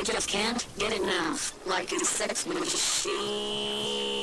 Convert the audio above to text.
I just can't get enough. Like a sex machine.